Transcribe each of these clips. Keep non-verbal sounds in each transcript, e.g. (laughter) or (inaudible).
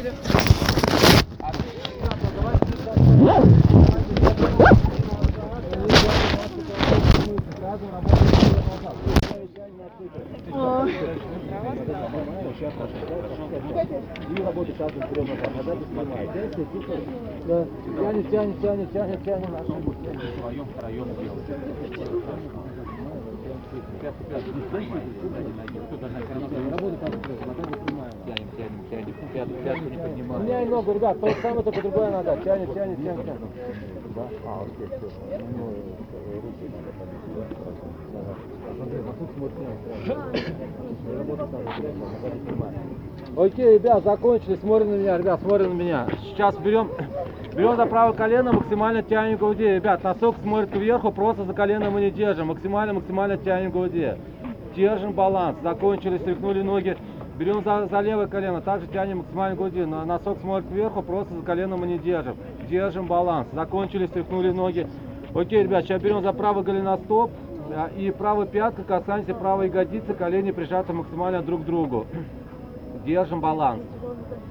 И работает сразу вперед назад. Назад и снимает. Да. Тянет, тянет, тянет, тянет, тянет. Вдвоем, втроем делать. Меняй ногу, ребят, то же самое, только другое надо. Тянет, тянет, тянет, тянет. Да? А, окей, все. Ну, руки надо поднять. Смотри, на не и снимать. Окей, ребят, закончили. Смотрим на меня, ребят, смотрим на меня. Сейчас берем, берем за правое колено, максимально тянем груди. Ребят, носок смотрит кверху, просто за колено мы не держим. Максимально, максимально тянем груди. Держим баланс. Закончили, стряхнули ноги. Берем за, за левое колено, также тянем максимально к груди. На- Носок смотрит кверху, просто за колено мы не держим. Держим баланс. Закончили, стряхнули ноги. Окей, ребят, сейчас берем за правый голеностоп. И правой пяткой касаемся правой ягодицы, колени прижаты максимально друг к другу. Держим баланс.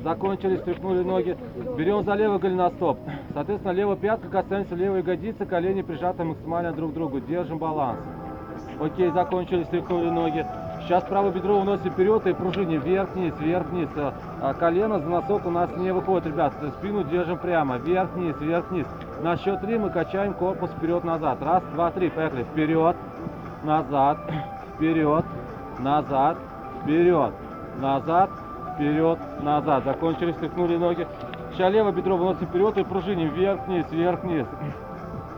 Закончили, стряхнули ноги. Берем за левый голеностоп. Соответственно, левая пятка касаемся левой ягодицы, колени прижаты максимально друг к другу. Держим баланс. Окей, закончили, стряхнули ноги. Сейчас правое бедро уносим вперед и пружине вверх-вниз, вверх-вниз. А, а Колено за носок у нас не выходит, ребят. Спину держим прямо. Вверх-вниз, вверх-вниз. На счет три мы качаем корпус вперед-назад. Раз, два, три. Поехали. Вперед, назад, вперед, назад, вперед, назад, вперед, назад. Закончили, стряхнули ноги. Сейчас левое бедро выносим вперед и пружиним вверх-вниз, вверх-вниз.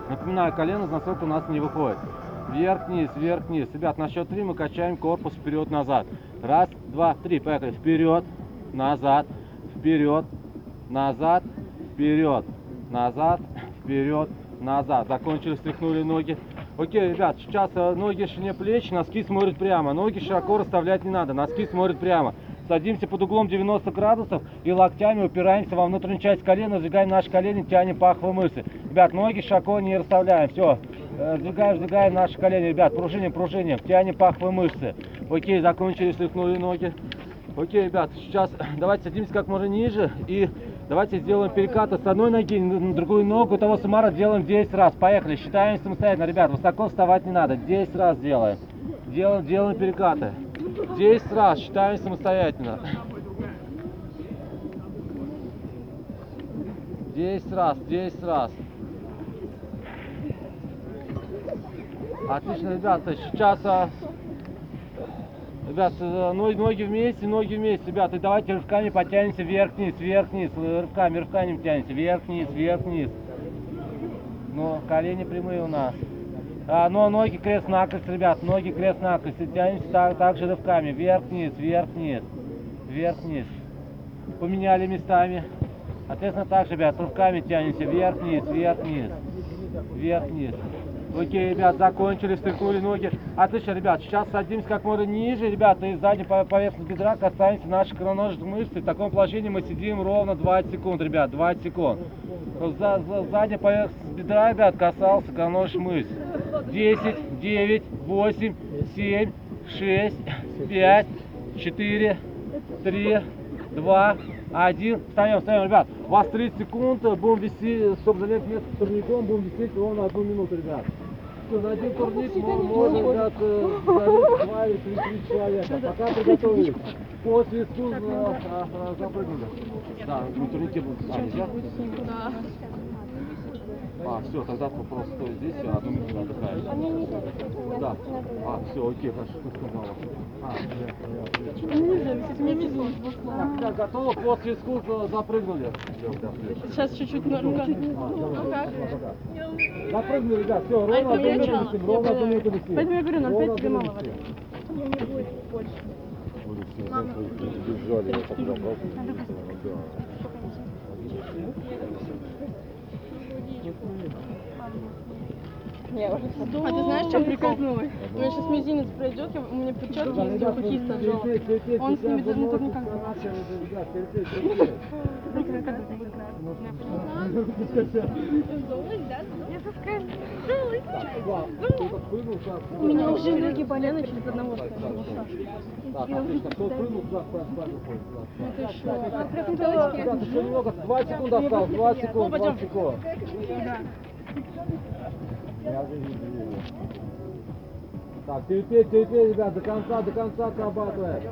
Напоминаю, колено за носок у нас не выходит. Вверх-вниз, вверх-вниз. Ребят, на счет три мы качаем корпус вперед-назад. Раз, два, три. Поехали. Вперед, назад, вперед, назад, вперед, назад, вперед, назад. Закончили, стряхнули ноги. Окей, ребят, сейчас э, ноги шире плеч, носки смотрят прямо. Ноги широко расставлять не надо, носки смотрят прямо. Садимся под углом 90 градусов и локтями упираемся во внутреннюю часть колена, сдвигаем наши колени, тянем паховые мышцы. Ребят, ноги широко не расставляем. Все, сдвигаем, сдвигаем наши колени. Ребят, пружиним, пружиним, тянем паховые мышцы. Окей, закончили, слегнули ноги. Окей, ребят, сейчас (clears throat) давайте садимся как можно ниже и давайте сделаем перекаты с одной ноги на другую ногу того суммара делаем 10 раз. Поехали, считаем самостоятельно, ребят, высоко вставать не надо, 10 раз делаем. Делаем, делаем перекаты. 10 раз, считаем самостоятельно. 10 раз, 10 раз. Отлично, ребята, сейчас а, Ребят, э, ноги, вместе, ноги вместе, ребята, и давайте рывками потянемся вверх-вниз, вверх-вниз, э, рывками, рывками тянемся, вверх-вниз, вверх-вниз. Но колени прямые у нас. А, но ноги крест-накрест, ребят, ноги крест-накрест, и тянемся так, так же рывками, вверх-вниз, вверх-вниз, вверх-вниз. Поменяли местами. Соответственно, так же, ребят, рывками тянемся, вверх-вниз, вверх-вниз, вверх-вниз. Окей, ребят, закончили, стряхнули ноги. Отлично, ребят, сейчас садимся как можно ниже, ребята, и сзади по поверхности бедра касаемся наших икроножных мышц. В таком положении мы сидим ровно 20 секунд, ребят, 20 секунд. За, за, задняя поверхность бедра, ребят, касался икроножных мышц. 10, 9, 8, 7, 6, 5, 4, 3, 2, 1. Встаем, встаем, ребят. У вас 30 секунд, будем вести, чтобы занять место турником, будем висеть ровно одну минуту, ребят. Всё, На один турник мо- можно, ребят, э, занять два или три, человека. Пока приготовились. По свистку э, а, а, запрыгнули. Да, на турнике будут. А, нельзя? А, все, тогда просто стой здесь, а одну минуту отдыхаешь. Да. А, все, окей, хорошо, ты сказала. А, так, так, готово, по свистку за- запрыгнули. Сейчас чуть-чуть норма. Запрыгнули, ребят, все, ровно одну я минуту висим, ровно одну минуту висим. Поэтому я говорю, нам Ровно пять тебе одну мало висим. Не, уже всё. А ты знаешь, что прикол? У меня сейчас мизинец пройдет, я- у меня печатки есть у хоккеиста желтые. Он с ними даже на турниках У меня уже ноги болят начали с одного. Это что? Еще немного, два секунды осталось, два секунды, два секунды. Я уже вижу, вижу. Так, терпеть, терпеть, ребят, до конца, до конца отрабатываем.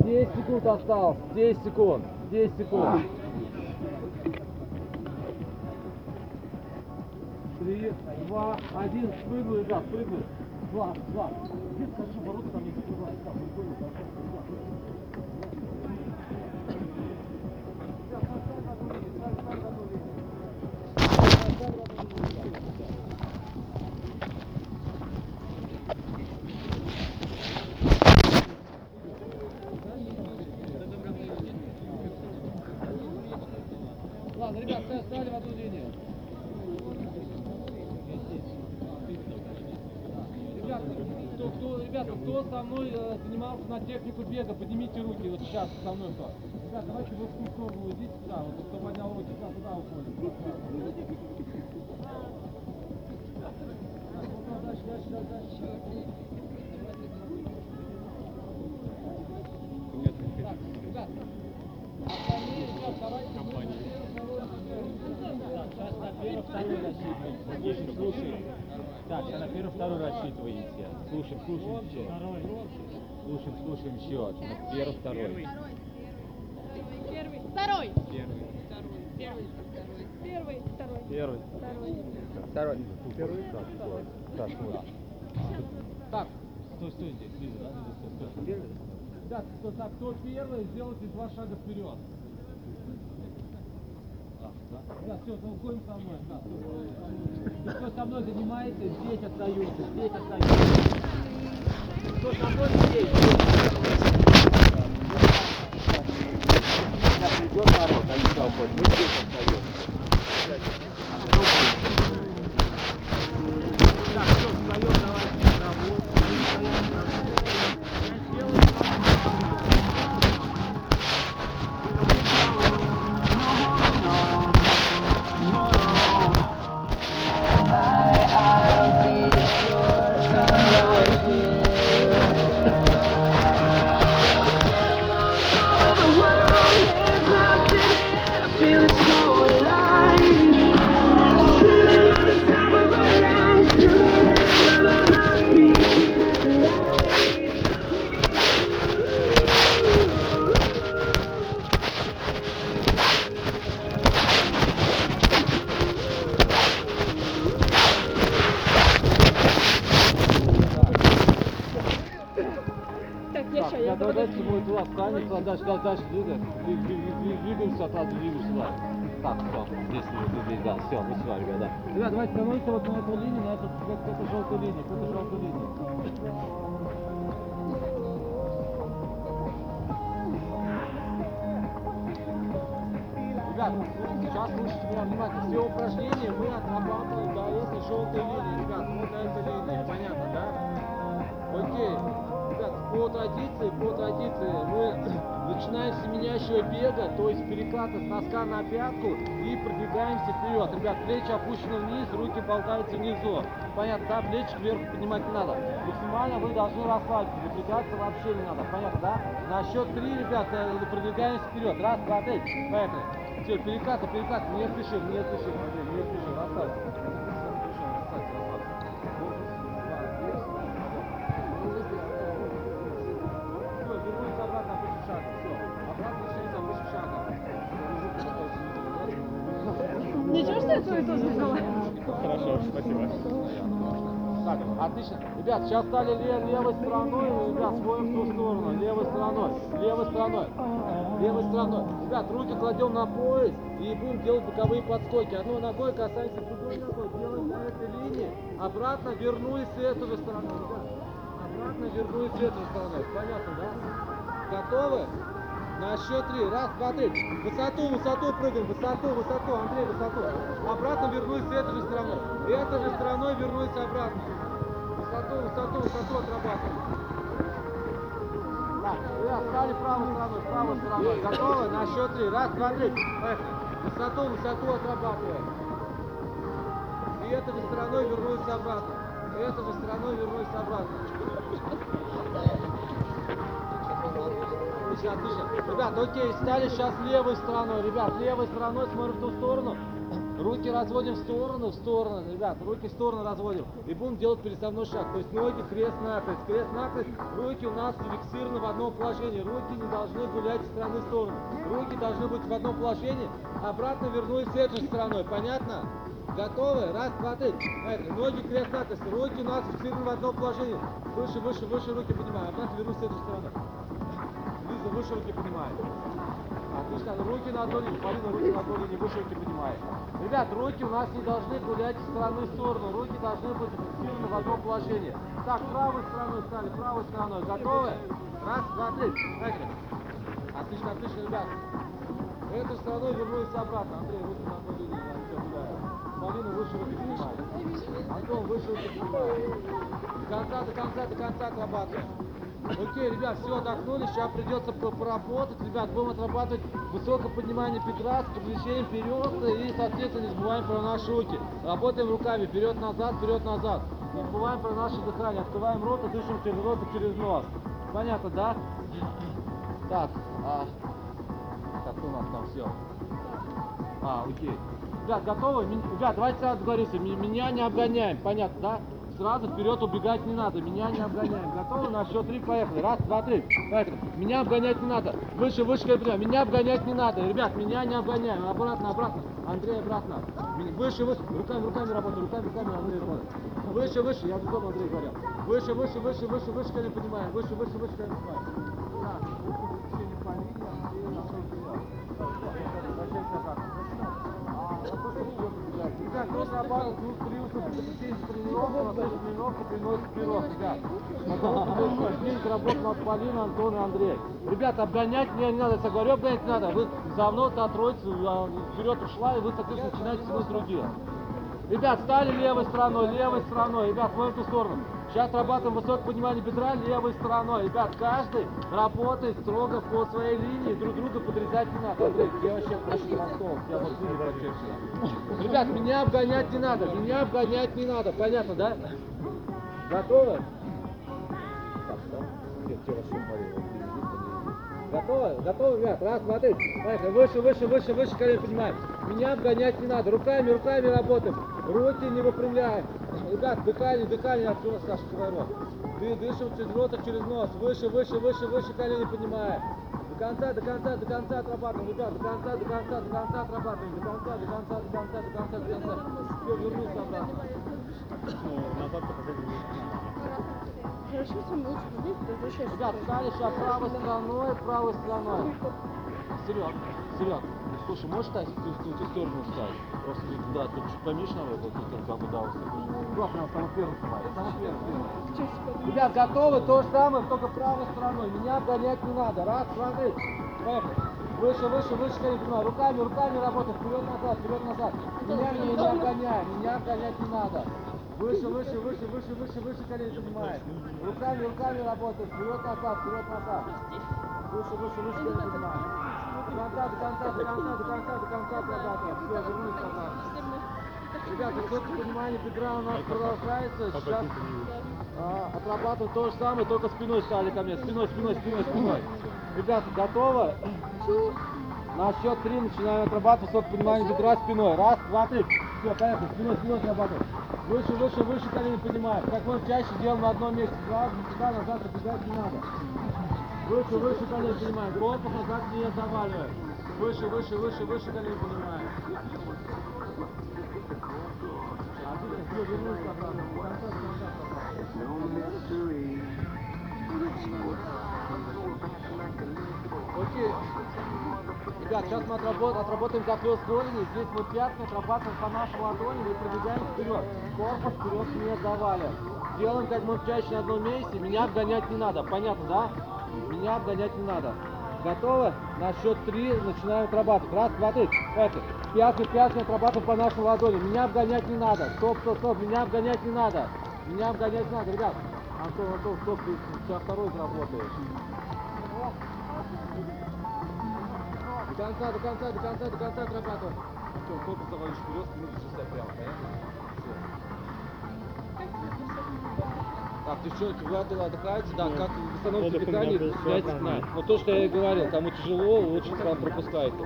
10 секунд осталось, 10 секунд, 10 секунд. Три, два, один, спрыгну, ребят, спрыгну. Два, два. Где, скажи, ворота там не закрывают. Так, прикольно, хорошо. Ладно, ребят, ста- стали в одну линию. Ребята, кто, кто, ребята, кто со мной э, занимался на технику бега, поднимите руки, вот сейчас со мной кто. Ребят, давайте вы в идите сюда, вот кто поднял руки, туда, туда уходит. Слушай, слушай. Так, на первый, второй рассчитываете. Слушаем, слушаем еще. Слушаем, слушаем. На первый, второй. Второй. Первый. Первый, второй. Первый. Второй. Второй. Так. Так, стой, стой здесь, Лиза, да? Лиза, стой, стой. Ребят, кто, так, кто первый, сделайте два шага вперед. Ребят, все, ну, уходим со мной. Да, все, кто со мной занимается, здесь остаются, здесь остаются. Кто со мной здесь? Сейчас придет народ, они уходят. Мы здесь остаемся. Я давайте мы туда встанем, туда дальше, дальше, дальше двигаем, Двиг- двиг- двиг- двигаемся, от нас двигаемся сюда. Так, все, здесь, здесь, да, все, мы сюда, ребята. Ребят, давайте становимся вот на эту линию, на эту, к этой желтой линии, к этой желтой линии. Ребят, сейчас слушайте меня внимательно. Все упражнения мы отрабатываем до этой желтой линии, ребят, вот до этой линии, понятно, да? Окей. По традиции, по традиции мы (clears throat) начинаем с семенящего бега, то есть переката с носка на пятку и продвигаемся вперед. Ребят, плечи опущены вниз, руки болтаются внизу. Понятно, да? Плечи кверху поднимать не надо. Максимально вы должны расслабиться, напрягаться вообще не надо. Понятно, да? На счет три, ребят, продвигаемся вперед. Раз, два, три. Поехали. Все, перекаты, перекаты. Не спешим, не Андрей, не. Расслабься. Расслабься, спасибо. Так, отлично. Ребят, сейчас стали ле- левой стороной, ребят, смотрим в ту сторону. Левой стороной, левой стороной, левой стороной. Ребят, руки кладем на пояс и будем делать боковые подскоки. Одной ногой касаемся другой ногой, делаем на этой линии. Обратно вернулись с этой же стороны, ребят. Обратно вернулись с этой же стороны. Понятно, да? Готовы? На счет три. Раз, два, три. Высоту, высоту прыгаем. Высоту, высоту. Андрей, высоту. Обратно вернусь этой же стороной. Этой же стороной вернусь обратно. Высоту, высоту, высоту отрабатываем. Так, ребят, стали правой стороной, правой стороной. Готовы? На счет три. Раз, два, три. Поехали. Высоту, высоту отрабатываем. И этой же стороной вернусь обратно. Этой же стороной вернусь обратно. Отлично, отлично. Ребят, окей, стали сейчас левой стороной. Ребят, левой стороной смотрим в ту сторону. Руки разводим в сторону, в сторону, ребят, руки в сторону разводим. И будем делать переставной шаг. То есть ноги крест-накрест, крест-накрест. Руки у нас фиксированы в одном положении. Руки не должны гулять из стороны в сторону. Руки должны быть в одном положении. Обратно вернусь с этой же стороной. Понятно? Готовы? Раз, два, три. Поехали. Ноги крест-накрест. Руки у нас фиксированы в одном положении. Выше, выше, выше руки поднимаем. Обратно вернусь с этой же стороны. Выше руки поднимаем. Отлично, руки на одной линии, Полина, руки на одной линии, выше руки поднимаем. Ребят, руки у нас не должны гулять из стороны в сторону, руки должны быть зафиксированы в одном положении. Так, правой стороной стали, правой стороной, готовы? Раз, два, три, поехали. Отлично, отлично, ребят. Этой стороной вернулись обратно. Андрей, руки на гуляю. Полина, выше руки поднимаем. Антон, выше руки поднимаем. До конца, до конца, до конца отрабатываем. Окей, ребят, все, отдохнули, сейчас придется по- поработать, ребят, будем отрабатывать высокое поднимание бедра с привлечением вперед и, соответственно, не забываем про наши руки. Работаем руками вперед-назад, вперед-назад. Не забываем про наше дыхание, открываем рот и дышим через рот и через нос. Понятно, да? Так, а... Так, у нас там все? А, окей. Ребят, готовы? Ребят, давайте сразу. Ми- Меня не обгоняем, понятно, да? Сразу вперед убегать не надо, меня не обгоняем. Готовы? На счет три, поехали. Раз, два, три. Поехали. Меня обгонять не надо. Выше, выше, бы, Меня обгонять не надо. Ребят, меня не обгоняем. Обратно, обратно. Андрей, обратно. Выше, выше. Руками, руками работаем. Руками, руками, Андрей, работаем. Выше, выше. Я безумно, Андрей говорил. Выше, выше, выше, выше, выше, колени поднимаем. Выше, выше, выше, колени поднимаем. Оборот, ну, приусов, это предприятие тренировка, на тренировке приносит вперед, ребят. День работ над Полиной, Антон и Андрей. Ребят, обгонять мне не надо, если говорю, обгонять не надо. Вы за мной от троицы а, вперед ушла, и вы, соответственно, начинаете тянуть другие. Ребят, стали левой стороной, левой стороной. Ребят, в эту сторону. Сейчас рабатываем высокое поднимание бедра левой стороной. Ребят, каждый работает строго по своей линии, друг друга подрезать не надо. Андрей, я вообще прошу на стол, я вот не почерчила. Ребят, меня обгонять не надо, меня обгонять не надо. Понятно, да? Готовы? Так, да? Нет, те вообще смотри, Готовы? Готовы, ребят? Раз, два, три. Поехали. Выше, выше, выше, выше колени поднимаем. Меня обгонять не надо. Руками, руками работаем. Руки не выпрямляем. Ребят, дыхание, дыхание. Открой, Саша, открой рот. Ты дышим через рот и через нос. Выше, выше, выше, выше колени поднимаем. До конца, до конца, до конца отрабатываем. Ребят, до конца, до конца, до конца отрабатываем. До конца, до конца, до конца, до конца, до конца. Все, вернулся обратно. Хорошо, всем лучше здесь, возвращайся. Ребят, стали сейчас правой стороной, правой стороной. Серег, Серег, слушай, можешь в ту, в ту сторону встать? Просто ты туда, ты чуть поменьше надо, вот тут как бы да, вот. Да, прям самый первый самый первый. Ребят, готовы? То же самое, только правой стороной. Меня обгонять не надо. Раз, два, три. Поехали. Выше, выше, выше, поднимаем. Руками, руками работаем. Вперед, назад, вперед, назад. Меня, меня не обгоняй, меня обгонять не надо. Выше, выше, выше, выше, выше, выше колени поднимаем. Руками, руками работаем. Вперед, назад, вперед, назад. Выше, выше, выше колени поднимаем. До конца, до конца, до конца, до конца, до конца отрабатываем. Все, вернулись обратно. Ребята, высокое поднимание бедра у нас продолжается. Сейчас а, отрабатываем то же самое, только спиной стали ко мне. Спиной, спиной, спиной, спиной. Ребята, готовы? На счет три начинаем отрабатывать высокое поднимание бедра спиной. Раз, два, три. Все, поехали. Спиной, спиной отрабатываем. Выше, выше, выше колени поднимаем. Как мы чаще делаем на одном месте. Сразу сюда, назад убегать не надо. Выше, выше колени поднимаем. Корпус назад не заваливаем. Выше, выше, выше, выше колени поднимаем. Отлично, все, вернулись обратно. Ребят, сейчас мы отработ- отработаем захлест голени. Здесь мы пятки отрабатываем по нашей ладони и пробегаем вперед. Корпус вперед не завалим. Делаем, как мы чаще на одном месте. Меня обгонять не надо. Понятно, да? Меня обгонять не надо. Готовы? На счет три начинаем отрабатывать. Раз, два, три. Поехали. Пятый, пятый отрабатываем по нашей ладони. Меня обгонять не надо. Стоп, стоп, стоп. Меня обгонять не надо. Меня обгонять не надо, ребят. Антон, Антон, стоп, ты сейчас второй заработаешь. До конца, до конца, до конца, до конца отрабатываем. Антон, корпус заводишь вперед, спину держишься прямо, понятно? Так, девчонки, вы отдыха- отдыхаете, да, как восстановите Отдых у дыхание, меня снять без сна. Вот то, что я и говорил, кому тяжело, лучше сразу пропускайте.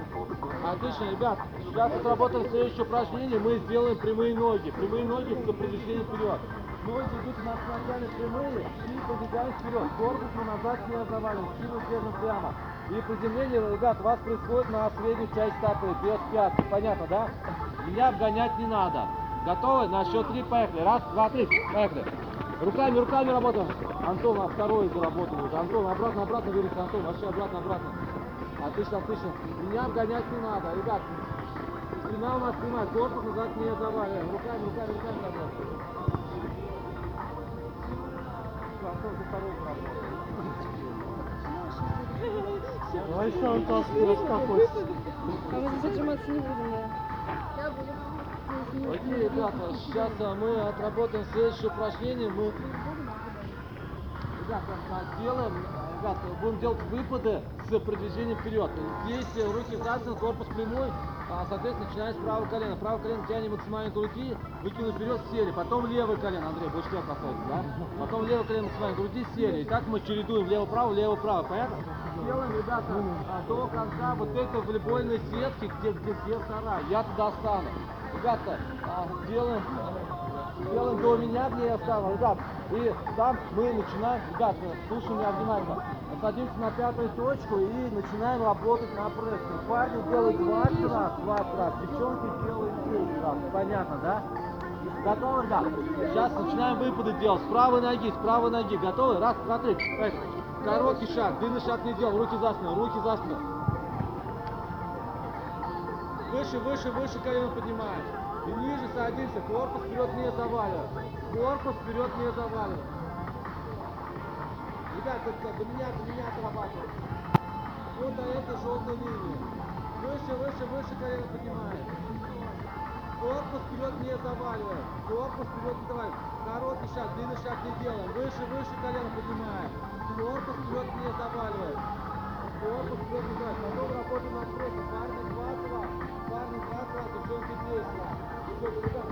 Отлично, ребят, сейчас отработаем следующее упражнение, мы сделаем прямые ноги. Прямые ноги с продвижением вперед. Ноги идут у нас вначале прямые и подвигаем вперед. Корпус мы назад не завалим, спину держим прямо. И приземление, ребят, у вас происходит на среднюю часть стопы, без пятки. Понятно, да? Меня обгонять не надо. Готовы? На счет три поехали. Раз, два, три. Поехали. Руками, руками работаем. Антон, а второй заработал уже. Антон, обратно, обратно вернись, Антон, вообще обратно, обратно. Отлично, отлично. Меня обгонять не надо, ребят. Спина у нас прямая, корпус назад не заваливаем. Руками, руками, руками. Всё, Антон, ты второй заработал. Давай еще Антон, распакуйся. А мы здесь отжиматься не будем, да? Окей, ребята, сейчас мы отработаем следующее упражнение. Мы ребята, делаем, ребята, будем делать выпады с продвижением вперед. Здесь руки спину, корпус прямой, а, соответственно, начинаем с правого колена. Правое колено тянем максимально груди, выкинув вперед, сели. Потом левое колено, Андрей, больше тебя касается, да? Потом левое колено максимально груди, сели. И так мы чередуем лево-право, лево-право, понятно? Делаем, ребята, а, до конца вот этой волейбольной сетки, где, где, где вторая. Я туда стану. Ребята, а, делаем, делаем до меня, где я встану, ребят. И там мы начинаем, ребят, слушай меня внимательно. Садимся на пятую точку и начинаем работать на прессе. Парни делают 20 раз, 20 раз, девчонки делают 10 раз. Понятно, да? Готовы, ребят? Сейчас начинаем выпады делать. С правой ноги, с правой ноги. Готовы? Раз, два, три. Поехали. Короткий шаг, длинный шаг не делал. Руки за спину, руки за спину. Выше, выше, выше колено поднимаем. И ниже садимся. Корпус вперед не заваливаем. Корпус вперед не заваливаем. Ребят, до, до меня, до меня отрабатываем. Вот до этой желтой линии. Выше, выше, выше колено поднимаем. Корпус вперед не заваливаем. Корпус вперед не заваливаем. Короткий шаг, длинный шаг не делаем. Выше, выше колено поднимаем. Корпус вперед не заваливаем. Корпус вперед не заваливаем. Потом работаем на прессе. Парни 20 раз. Парни 20 раз. Девчонки 10 раз. Девчонки, ребят,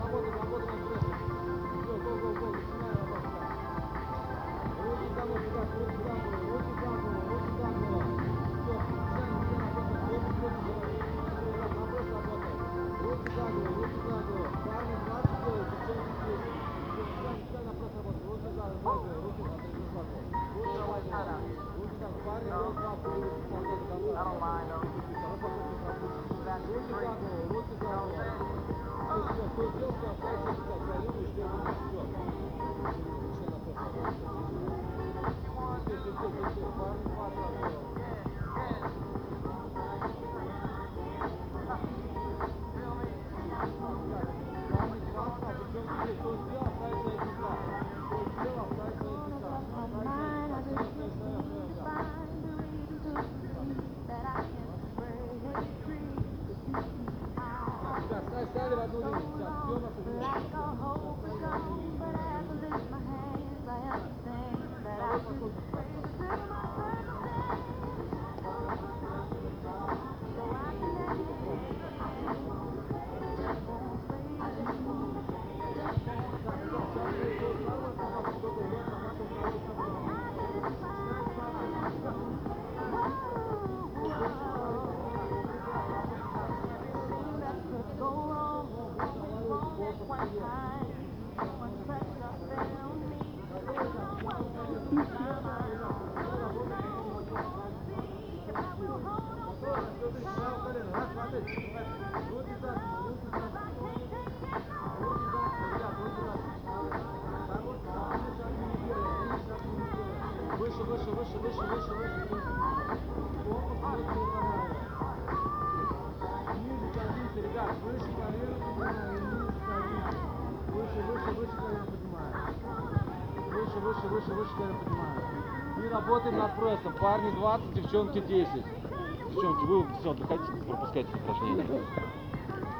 Парни 20, девчонки 10. Девчонки, вы все, отдыхайте, пропускайте упражнения.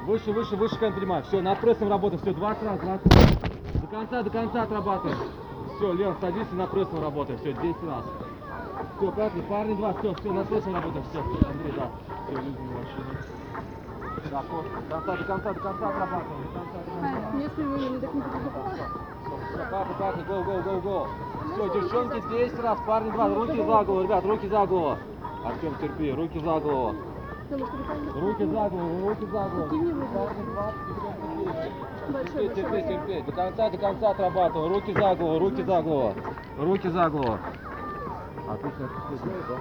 Выше, выше, выше контрима. Все, над прессом работаем. Все, 20 раз, 20 раз. До конца, до конца отрабатываем. Все, Лен, садись и над прессом работаем. Все, 10 раз. Все, парни, парни 20, все, все, над прессом работаем. Все, Андрей, да. Все, люди машины. Да, до конца, до конца, до конца отрабатываем. До конца, до конца. Если вы не так не Все, папа, папа, го, го, го, го. Все, девчонки 10 раз, парни 2, руки за голову, ребят, руки за голову. Артем, терпи, руки за голову. Руки за голову, руки за голову. Ты. Парни 20, девчонки 10. большой, Терпи, терпи, терпи. До конца, до конца отрабатываем. Руки за голову, руки за голову. Руки за голову. Отлично, отлично, сделай, да?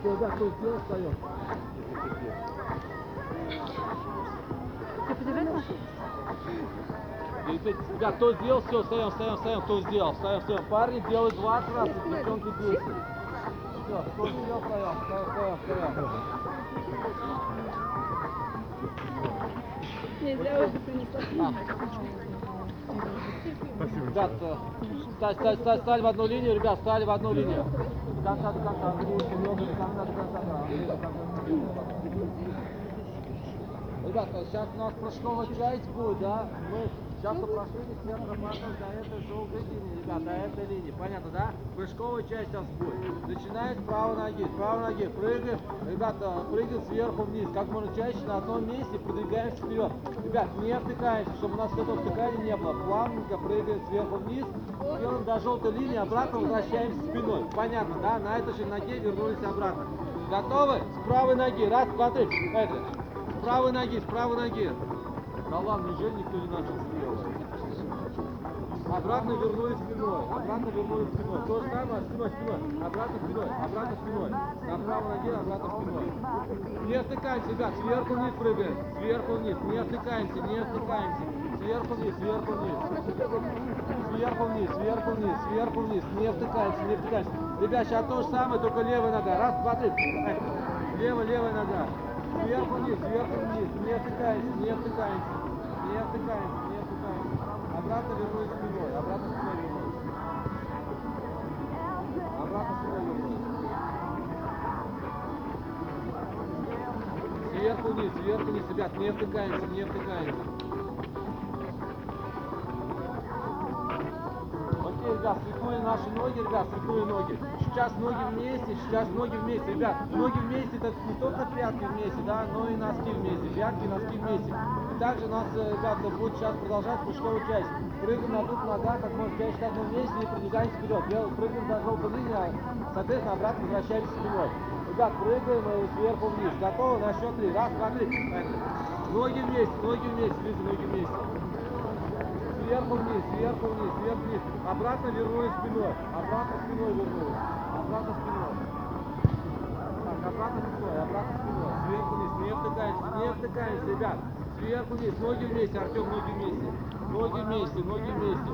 Все, да, кто сделал, встаем. Ты подержать нас? Ребят, кто сделал, все, встаем, встаем, встаем, кто сделал, встаем, встаем. Парни делают 20 раз, девчонки 10. Все, кто сделал, встаем, встаем, встаем, встаем. Не, зря воздух принесла. Ребят, э, стать, стать, стать, стали в одну линию, ребят, стали в одну линию. До конца, до конца, Андрей, немного до конца, до конца, да. Ребята, сейчас у нас прыжковая часть будет, да? Мы сейчас упражнение все отрабатываем до этой желтой линии, ребят, до этой линии. Понятно, да? Прыжковая часть сейчас будет. Начинаем с правой ноги, с правой ноги. Прыгаем, ребята, прыгаем сверху вниз. Как можно чаще на одном месте продвигаемся вперед. Ребят, не втыкаемся, чтобы у нас этого втыкания не было. Плавненько прыгаем сверху вниз. Делаем до желтой линии, обратно возвращаемся спиной. Понятно, да? На этой же ноге вернулись обратно. Готовы? С правой ноги. Раз, два, три. Поехали. С правой ноги, с правой ноги. Да ладно, неужели никто не начал? Обратно вернулись спиной. Обратно вернулись спиной. То же самое, спиной, спиной. Обратно спиной. Обратно спиной. На правой ноге, обратно спиной. Не втыкаемся, ребят. Сверху вниз прыгаем. Сверху вниз. Не втыкаемся, не втыкаемся. Сверху вниз, сверху вниз. Сверху вниз, сверху вниз, сверху вниз. Не втыкаемся, не втыкаемся. Ребят, сейчас то же самое, только левая нога. Раз, два, три. Левая, левая нога. Сверху вниз, сверху вниз. Не втыкаемся, не втыкаемся. Не втыкаемся. Обратно вернулись спиной. Обратно спиной вернулись. Обратно спиной вернулись. Сверху вниз, сверху вниз, ребят, не втыкаемся, не втыкаемся. Окей, ребят, слепые наши ноги, ребят, слепые ноги. Сейчас ноги вместе, сейчас ноги вместе, ребят. Ноги вместе, это не только пятки вместе, да, но и носки вместе, пятки, носки вместе. И также у нас, э, ребята, будет сейчас продолжать прыжковую часть. Прыгаем на двух ногах, как можно чаще на одном и продвигаемся вперед. Делаем, прыгаем до желтой линии, а, соответственно, обратно возвращаемся спиной. Ребят, прыгаем э, сверху вниз. Готовы? На счет три. Раз, два, три. Ноги вместе, ноги вместе, ноги вместе. Сверху вниз, сверху вниз, сверху вниз. Обратно вернулись спиной. Обратно спиной вернулись. Обратно спиной. Так, обратно спиной, обратно спиной. Сверху вниз, не втыкаемся, не втыкаемся, ребят. Сверху вниз, ноги вместе, Артем, ноги вместе. Ноги вместе, ноги вместе.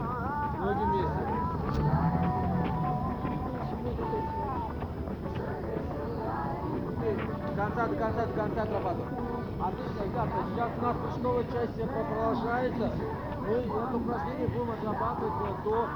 Ноги вместе. До конца, до конца, до конца отрабатываем. Отлично, ребята, сейчас у нас прыжковая часть продолжается. Мы это упражнение будем отрабатывать э, до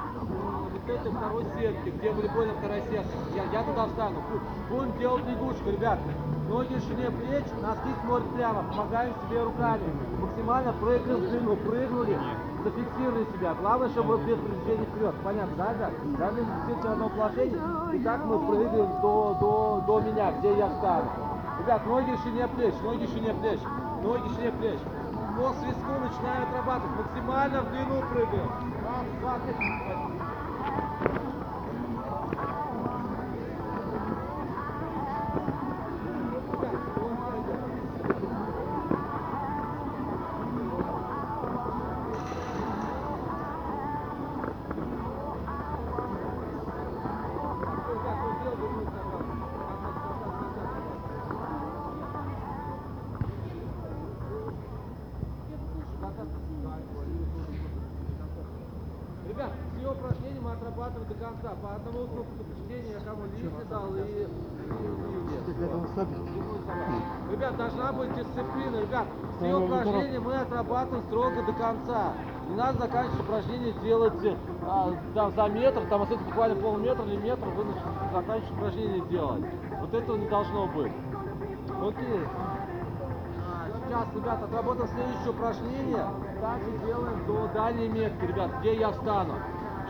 вот этой второй сетки, где волейбольная вторая сетка. Я, я туда встану. Бу- Будем делать лягушку, ребят. Ноги в ширине плеч, носки смотрят прямо, помогаем себе руками. Максимально прыгаем в длину, прыгнули, зафиксировали себя. Главное, чтобы без продвижения вперед. Понятно, да? Должны зафиксировать в одном положении. И так мы прыгаем до, до, до меня, где я встану. Ребят, ноги в ширине плеч, ноги в ширине плеч, ноги в ширине плеч. По свистку начинаем отрабатывать. Максимально в длину прыгаем. Раз, два, три. Должна быть дисциплина. Ребят, все упражнения мы отрабатываем строго до конца. Не надо заканчивать упражнение делать а, там, за метр, там остается буквально полметра или метр, вы заканчиваете упражнение делать. Вот этого не должно быть. Окей. А, Сейчас, ребята, отработаем следующее упражнение. Также делаем до дальней метки, ребят, где я встану.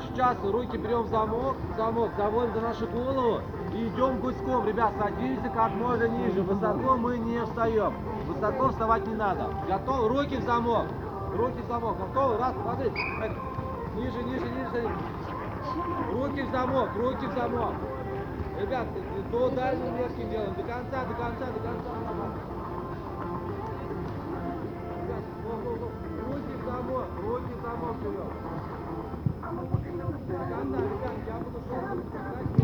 Сейчас руки берем в замок, замок, заводим за нашу голову и идем гуськом. Ребят, садимся как можно ниже. Высоко мы не встаем. Высоко вставать не надо. Готовы? Руки в замок. Руки в замок. Готовы? Раз, смотри. Ниже, ниже, ниже. Руки в замок, руки в замок. Ребят, до дальней метки делаем. До конца, до конца, до конца. Ребят, во-во-во. Руки в замок, руки в замок берем. До конца, ребят, я буду шелком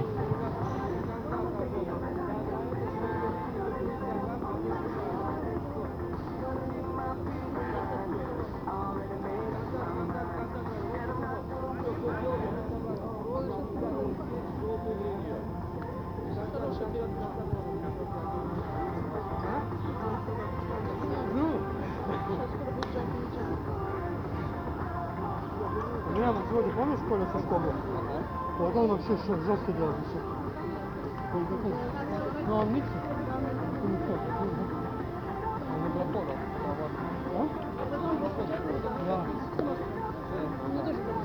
помнишь, Коля со школы? Вот он вообще ш- жестко делает еще. Ну, он. А? Да.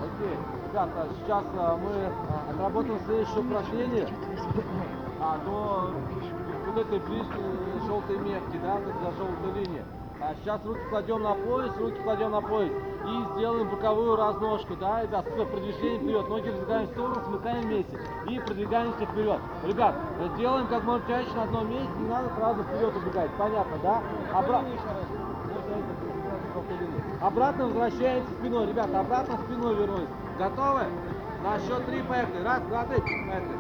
Окей. Ребята, сейчас а, мы а, отработаем следующее упражнение а, до вот этой ближней желтой метки, да, за желтой линии. А сейчас руки кладем на пояс, руки кладем на пояс и сделаем боковую разножку, да, ребят, с продвижением вперед, ноги раздвигаем в сторону, смыкаем вместе и продвигаемся вперед. Ребят, делаем как можно чаще на одном месте, не надо сразу вперед убегать, понятно, да? Обра- Обратно возвращаемся спиной, ребята, обратно спиной вернулись. Готовы? На счет три поехали. Раз, два, три, поехали.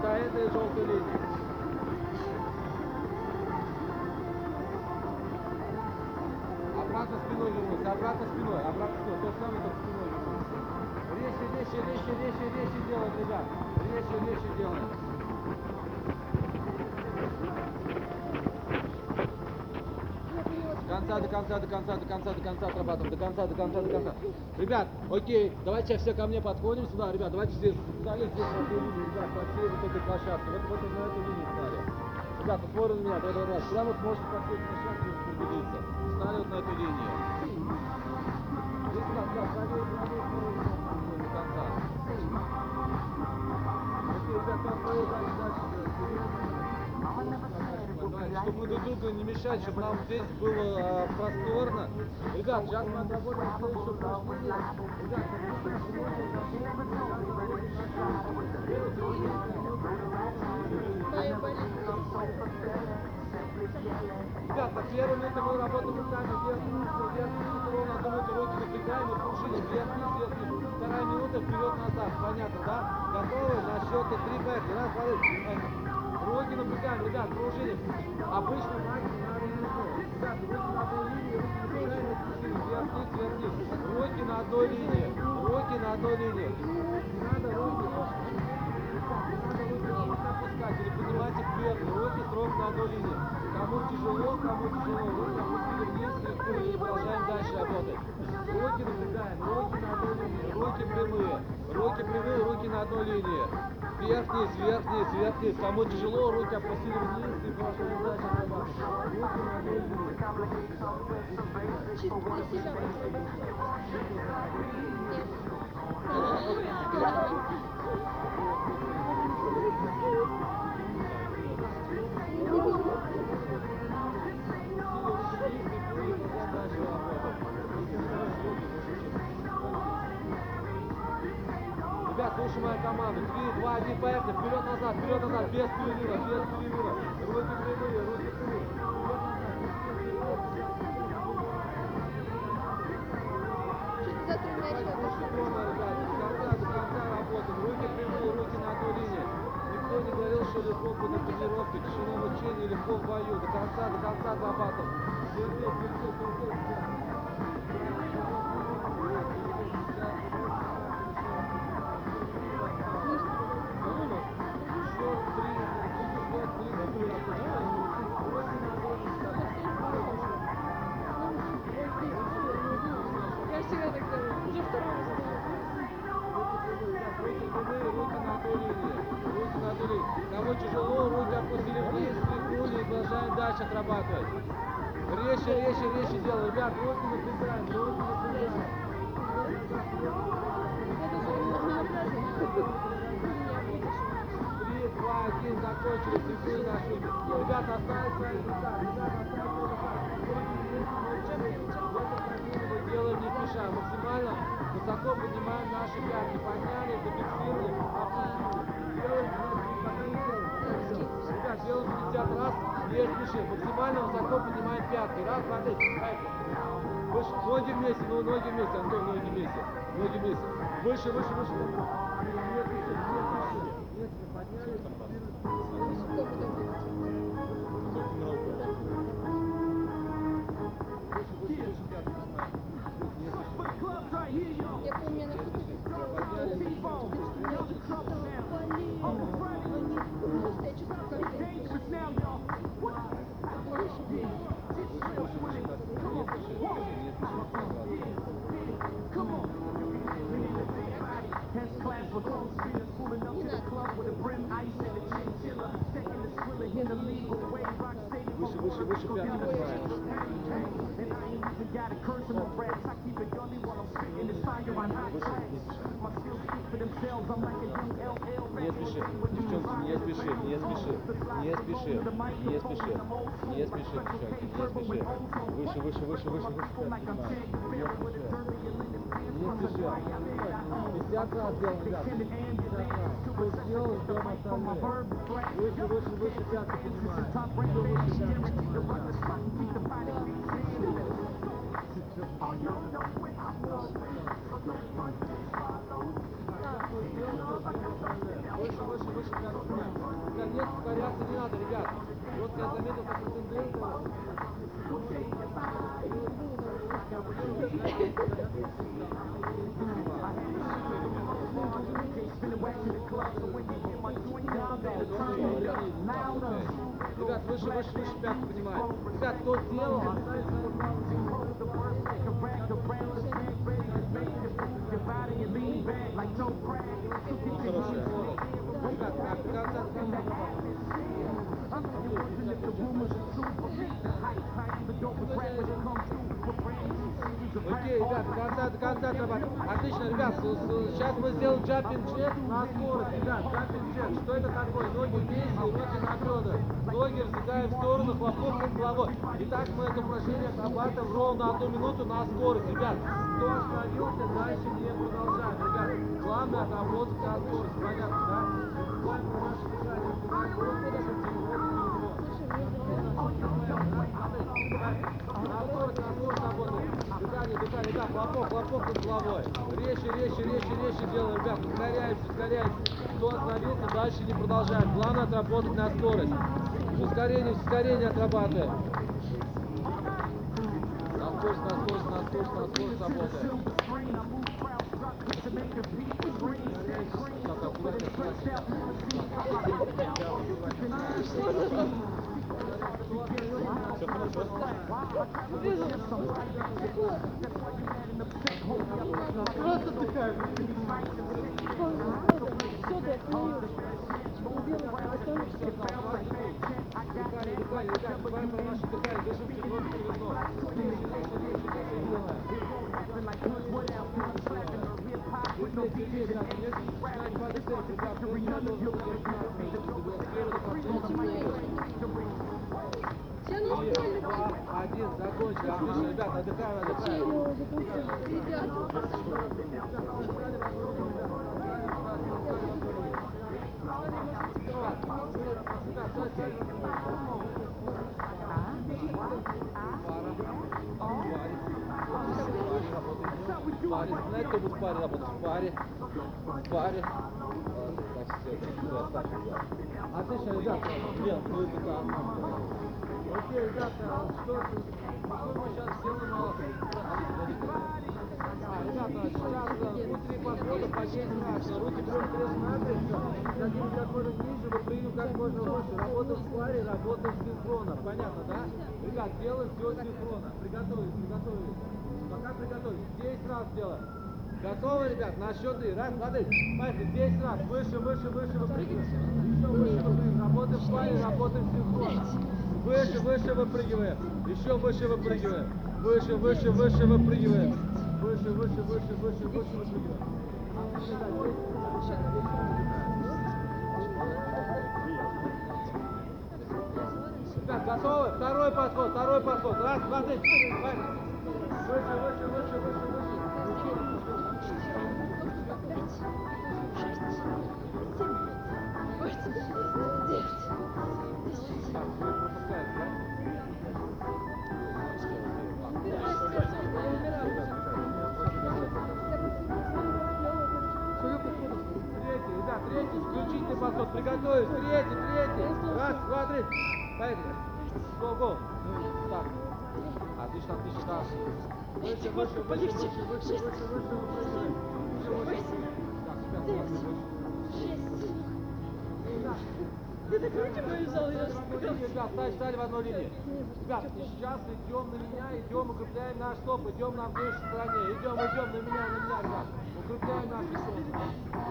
До этой желтой линии. Ребят. Резче, резче делаем. До конца, до конца, до конца, до конца, до конца отрабатываем, до конца, до конца, до конца. Ребят, окей, давайте сейчас все ко мне подходим сюда, ребят, давайте здесь встали здесь на эту линию, ребят, по всей вот этой площадке, вот, вот на эту линию встали. Ребят, смотрим на меня, давай, давай, давай, прямо вот можете по всей площадке поделиться. Встали вот на эту линию. Здесь, ребят, ребят, правее, правее, правее, чтобы другу не мешать, чтобы нам здесь было а, просторно. Ребят, сейчас мы отработаем следующее упражнение. Ребят, Ребята, первую минуту мы работаем руками вверх, вниз, вверх, вниз, ровно одну минуту руки напрягаем и пружиним вверх, вниз, Вторая минута вперед, назад. Понятно, да? Готовы? На счет три, поехали. Раз, два. Руки напрягаем, ребят, пружиним. Обычно максимум на одну минуту. Ребят, руки на одной линии, руки напрягаем и пружиним. Вверх, вниз, вверх, вниз. Руки на одной линии. Руки на одной линии. Надо руки. Надо руки опускать или поднимать их вверх. Руки строго на одной линии. Кому тяжело, кому тяжело, руки опустили вниз, легко, и продолжаем дальше работать. Руки напрягаем, руки на одной линии, руки прямые, руки прямые, руки на одной линии. Вверх-вниз, вверх-вниз, вверх-вниз. Кому тяжело, руки опустили вниз и продолжаем дальше работать. Руки на одной линии. Ребят, слушай мою команду. Три, два, один, поехали. Вперед, назад, вперед, назад, без перерыва, без перерыва. Руки прямые, руки прямые. Руки прямые, руки на одной линии. Никто не говорил, что легко будет на тренировке, тяжело в учении, легко в бою. До конца, до конца отрабатываем. Терпеть, терпеть, терпеть, терпеть. Дальше отрабатывать. Резче, резче, резче делаем. Ребят, руки собираем, руки собираем. Три, два, один, закончили, секунды на шуме. Ребята, оставить свои места, ребята, оставить свои Мы делаем не спеша, максимально высоко поднимаем наши пятки, подняли, зафиксировали, делаем 50 раз, не спешим, максимально высоко поднимаем пятки, раз, два, три. Выше, ноги вместе, ну ноги вместе, Антон, ноги вместе, ноги вместе, выше, выше, выше. Не спешим, не спешим, не спешим, подняли, Выше, выше, выше пятки. Не спеши, девчонки, не спеши, не спеши, не спеши, не спеши, не спеши, девчонки, не спеши. Выше, выше, выше, выше, выше. спеши. Не спеши. 50 раз делаем, ребят. 50 раз. Кто сделал, ждем остальные. Выше, выше, выше пятки поднимаем. Еще выше пятки поднимаем. Выше, выше, выше пятки поднимаем. Конец ускоряться не надо, ребят. Вот я заметил, как концентрировался. Ребят, выше, выше, выше пятки поднимаем. Ребят, кто сделал, оставить свои палки. Хорошая. Ребят, как, до конца, до конца. Окей, ребят, до конца, до конца отрабатываем. Отлично, ребят, с- с- сейчас мы сделаем джампинг джек на скорость. Ребят, джампинг джек, что это такое? Ноги вместе, руки на бедра. Ноги раздвигаем в сторону, хлопок над головой. Итак, мы это упражнение отрабатываем ровно одну минуту на скорость. Ребят, кто остановился, дальше не продолжаем. Ребят, главное отработать на скорость. Понятно, да? Хлопок, хлопок над головой. Резче, резче, резче, резче делаем, ребят, ускоряемся, ускоряемся. Кто остановился, дальше не продолжаем. Главное отработать на скорость. Ускорение, ускорение отрабатываем. На скорость, на скорость, на скорость, на скорость работаем. Аккуратно, аккуратно. Просто отдыхаю. Все, ты остановилась. Сделай, остановишься. Дыхание, дыхание, ребят, давай по нашему дыханию, дышим через рот, через нос. Резче, резче, резче, резче делаем. Быстрее, сильнее, ребят, не начинать падать темп, ребят, все ребят должны быть спереду подходить. Все, ну, Три, нормально. два, один, закончили. Отлично, ребят, отдыхаем, отдыхаем. Серьезно, ребят. Паре, знаете, кто будет в паре работать? В паре. В паре. Ладно, значит, все, все, оставьте, ребят. Отлично, ребята. Нет, ну это там. Окей, ребята, что, какой мы сейчас сделаем? А, ребята, сейчас внутри подхода по 10 раз. Руки берем крест накрест. Садимся как можно ниже, выпрыгиваем как можно выше. Работаем в паре, работаем синхронно. Понятно, да? Ребят, делаем все синхронно. Приготовились, приготовились. Пока приготовились. 10 раз делаем. Готовы, ребят? На счет три. Раз, два, три. Поехали. 10 раз. Выше, выше, выше выпрыгиваем. Еще выше выпрыгиваем. спали, работаем синхронно. Выше, выше выпрыгиваем. Еще выше выпрыгиваем. Выше, выше, выше выпрыгиваем. Выше, выше, выше, выше, выше выпрыгиваем. Ребят, готовы? Второй подход, второй подход. Раз, два, три. Поехали. Выше, выше, выше, выше, выше. Третий, исключительный подход. Приготовились. Третий, третий. Раз, два, три. Петрик, го, го. Ну, і так. А ти ж там пішла. так. Выше, выше, выше, выше, выше, выше, выше, выше. Так, ребят, ладно, выше. Ты так руки повязал, я Ребят, стали, стали в одной линии. Ребят, сейчас идем на меня, идем, укрепляем наш стоп, идем на внешней стороне. Идем, идем на меня, на меня, ребят. Укрепляем наши стопы.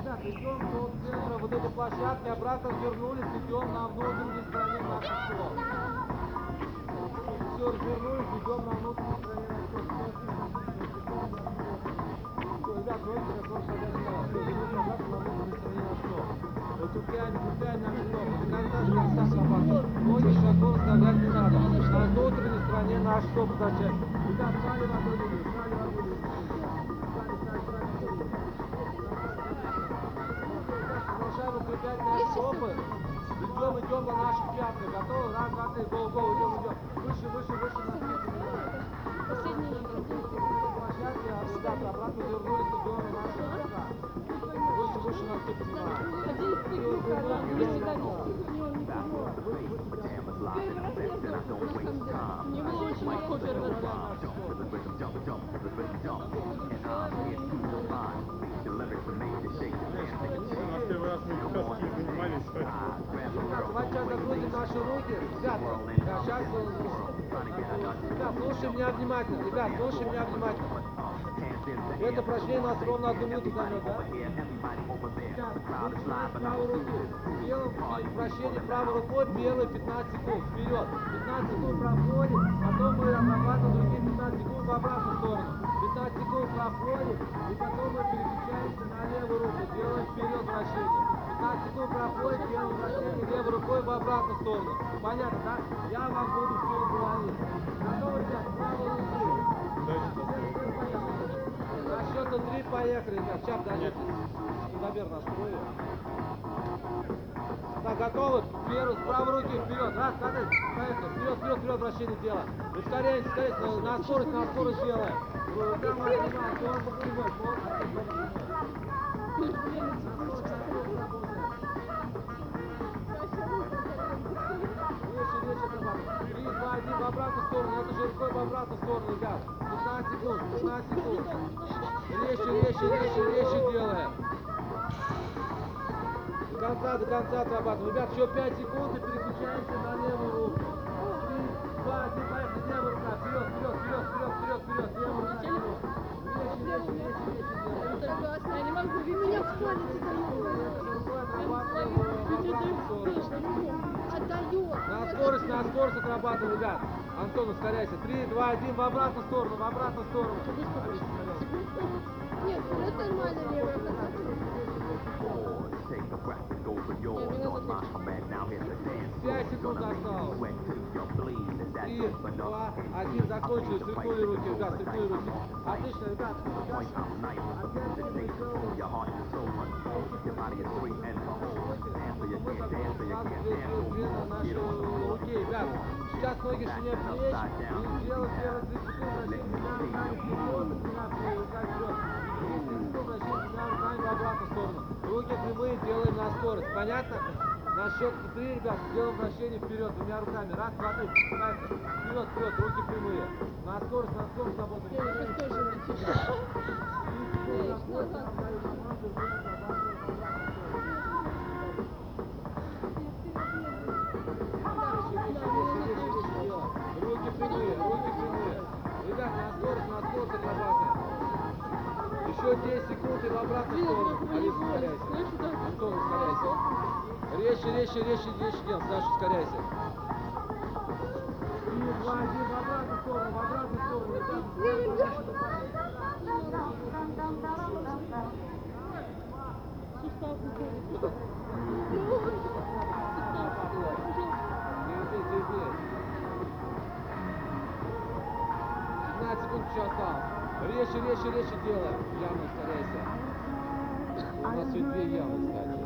Ребят, идем до центра вот этой площадки, обратно вернулись, идем на внутренней стороне наших стоп. Все, развернулись, идем на внутренней стороне наших стоп. Все, ребят, ноги разгон шагать Все, Последний. А обратно вернулись. Ребят, да, сейчас... Ребят, слушай меня внимательно. Ребят, слушай меня внимательно. Это у нас ровно одну минуту займет, да? Руки. Делаем вращение правой рукой, белый 15 секунд. Вперед. 15 секунд проходит, потом мы обрабатываем другие 15 секунд в обратную сторону. 15 секунд проходит, и потом мы переключаемся на левую руку. Делаем вперед вращение. 15 секунд проходит, делаем вращение левой рукой в обратную сторону. Понятно, да? Я вам буду все поехали, ребят. Сейчас дойдете. Секундомер настрою. Так, готовы? Первый, с правой руки вперед. Раз, три. Поехали. Вперед, вперед, вперед, вращение тела. Ускоряем, ускоряем. На- На скорость, на скорость делаем. В обратную сторону. Это же рукой в обратную сторону, ребят. 15 секунд, 15 секунд. Резче, резче, резче, резче делаем. До конца, до конца отрабатываем. Ребят, еще 5 секунд и переключаемся на левую руку. Три, два, один, поехали. Левая рука. Вперед, вперед, вперед, вперед, вперед, вперед. Левая рука. Резче, резче, резче, резче делаем. Я не могу, вы меня вкладите, Рукой отрабатываем в обратную сторону. Отдает. На скорость, на скорость отрабатываем, ребят. Антон, ускоряйся. Три, два, один, в обратную сторону, в обратную сторону. Нет, ну, вперед нормально левая ну, Пять секунд осталось. И два, один закончил. Стрикуй руки, да, стрикуй руки. Отлично, ребят. Сейчас. ноги шине плеч. и сделать первые 3 секунды. Руки прямые делаем на скорость. Понятно? На счет три, ребят, делаем вращение вперед двумя руками. Раз, два, три. Вперед, вперед, руки прямые. На скорость, на скорость работаем. Девушка тоже Еще 10 секунд и в обратную сторону. Алис, ускоряйся. Да? Антон, ускоряйся. Резче, резче, резче, резче делай. Саша, ускоряйся. И два, один, в обратную сторону, в обратную сторону. Терпи, терпи. 15 секунд еще осталось. Резче, резче, резче делай. Ямы ускоряйся. У нас все две ямы, кстати.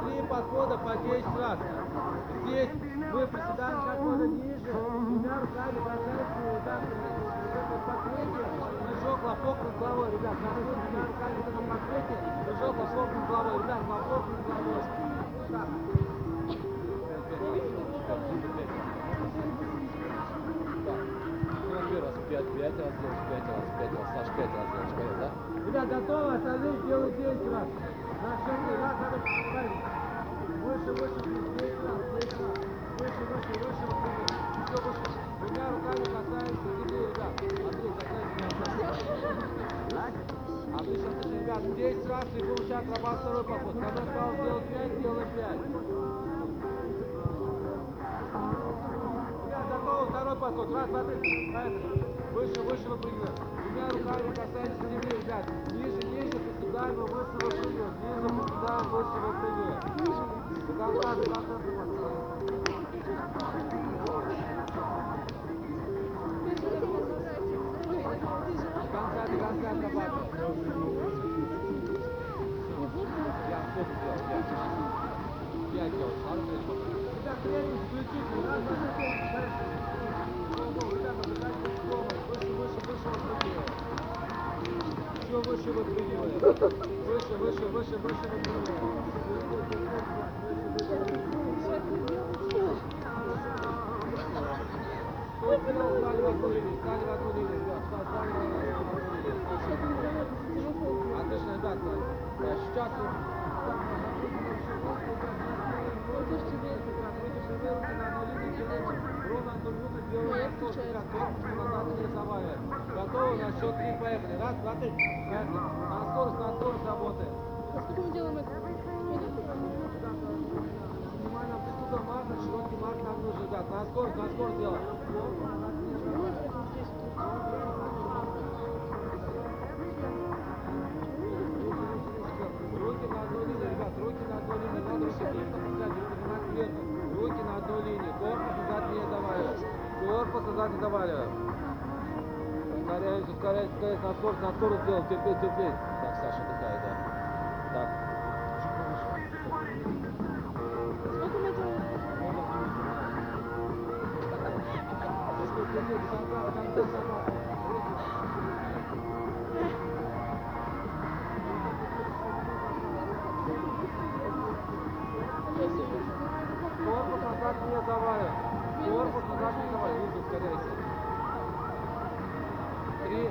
Три подхода по 10 раз. Здесь мы приседаем как можно ниже, двумя руками прыжок, лопок над головой, ребят, находим двумя руками вот это покрытие, прыжок, лопок над головой, ребят, лопок над головой. Пять, пять раз делаешь, пять раз, пять раз, Саш, пять раз делаешь, понял, да? Ребят, готовы, остальные делают 10 раз. На счет раз надо ставить. Выше, выше, 10 раз, 10 раз. Выше, выше, выше, выше. Еще выше. Двумя руками касаемся земли, ребят. Отлично, отлично, ребят. 10 раз и будем отрабатывать второй поход. Когда сказал сделать 5, делай 5. Ребят, готовы, второй подход. Раз, два, три. Выше, выше выпрыгиваем. Двумя руками касаемся земли, ребят. Ниже, ниже, приседаем, выше выпрыгиваем. Ниже, приседаем, выше выпрыгиваем. До конца, до конца. Выше, выше, выше, выше выпрыгиваем. Кто сделал, стали в одну линию, стали в одну линию, ребят, стали, стали в Готовы? На счет три поехали. Раз, два, три. Поехали. На скорость, на скорость работаем. А сколько мы делаем это? Внимание, амплитуда марка, широкий марк нам нужен, ребят. На скорость, на скорость делаем. Ускоряемся, на скорость, на скорость делаем, терпеть, терпеть. Так, Саша, отдыхай, да. Так. Сколько делаем? Корпус назад не завалим. Корпус назад не завалим. Ниже ускоряйся. Три,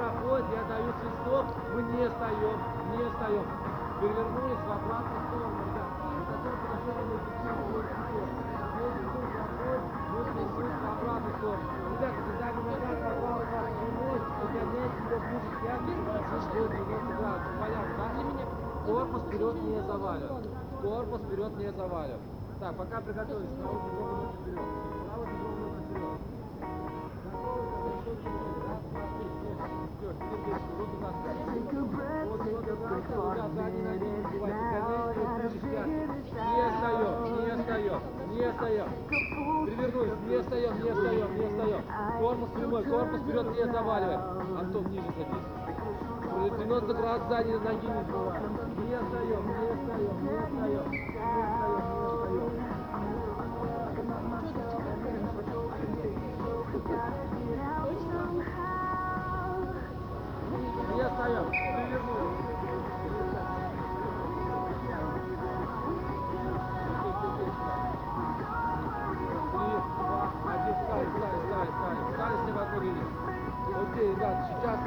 проходит, я даю свисток, мы не встаем, не встаем. Перевернулись в обратную сторону, ребят. В таком положении мы фиксируем свой свисток. 10 секунд проходит, мы фиксируем в обратную сторону. Ребята, когда нога попала в ваш прямой, ближе к пятке, хорошо, что 90 градусов. Понятно, да? Корпус вперед не заваливаем. Корпус вперед не заваливаем. Так, пока приготовились, бедро выносим вперед. Бедро выносим вперед. не встаем, не встаем, не встаем. Корпус прямой, корпус вперед не заваливает. Антон, ниже садись. 90 градусов сзади ноги не сбываем. Не встаем, не встаем, не встаем, не встаем, не встаем. Окей, ребят, сейчас...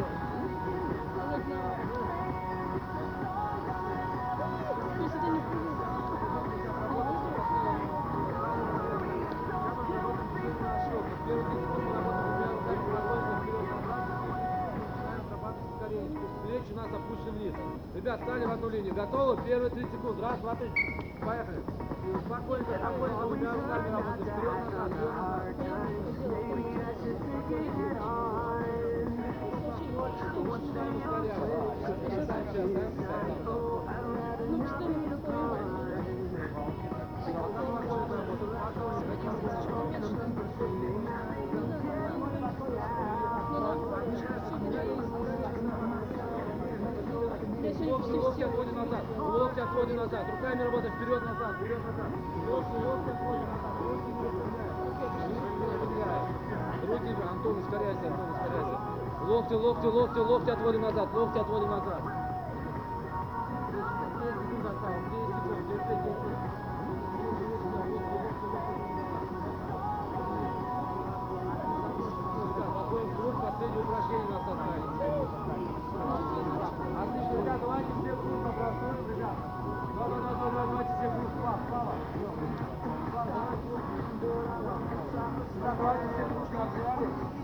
Ребят, стали в одну линию. Готовы? Первые 30 секунд. Раз, два, три. Поехали. Спокойно, спокойно. Руками работаем. Вперед, вперед, назад. ускоряйся, Антон, ускоряйся. Локти, локти, локти, локти отводим назад, локти отводим назад. Последнее упражнение нас остались. Отлично, ребята, давайте все группы простроим, ребята. Давай, давай, давай, давайте все группы, Слава, Слава. Слава, давайте все группы, давайте все группы,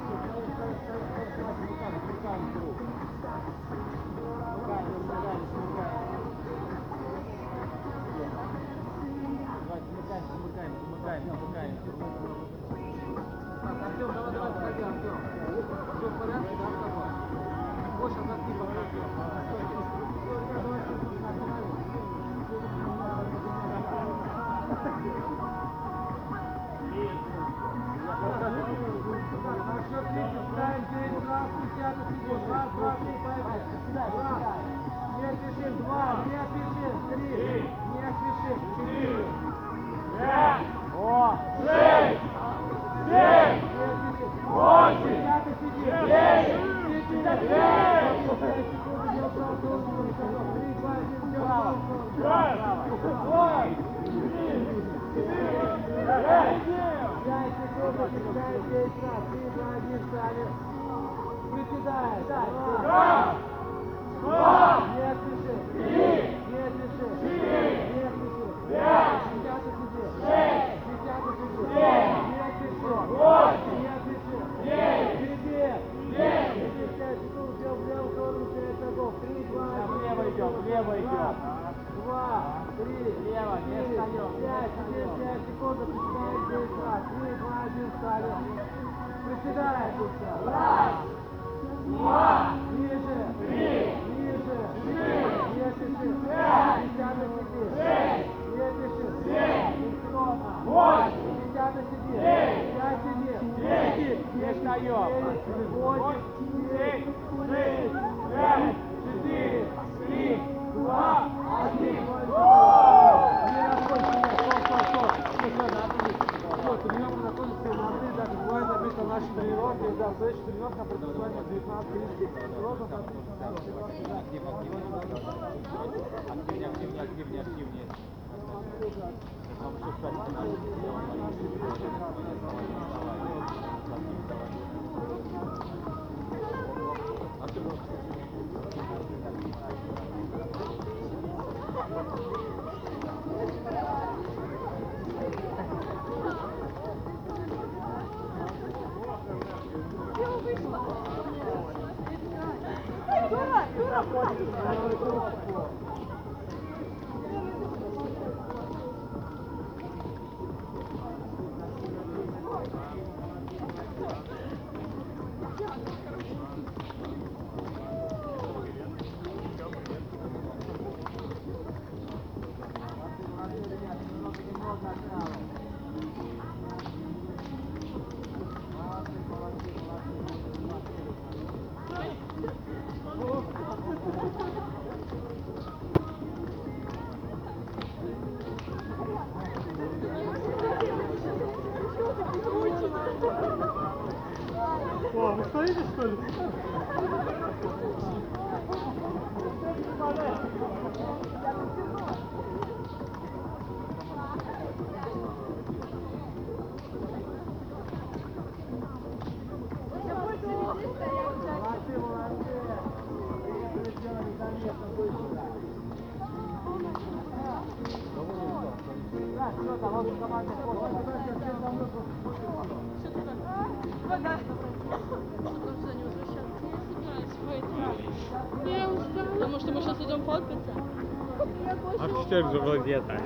Офицер завладета.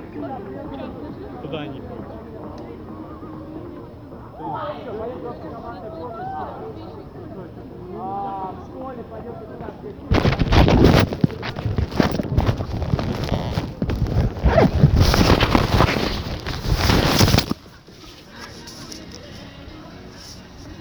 Туда не ходит.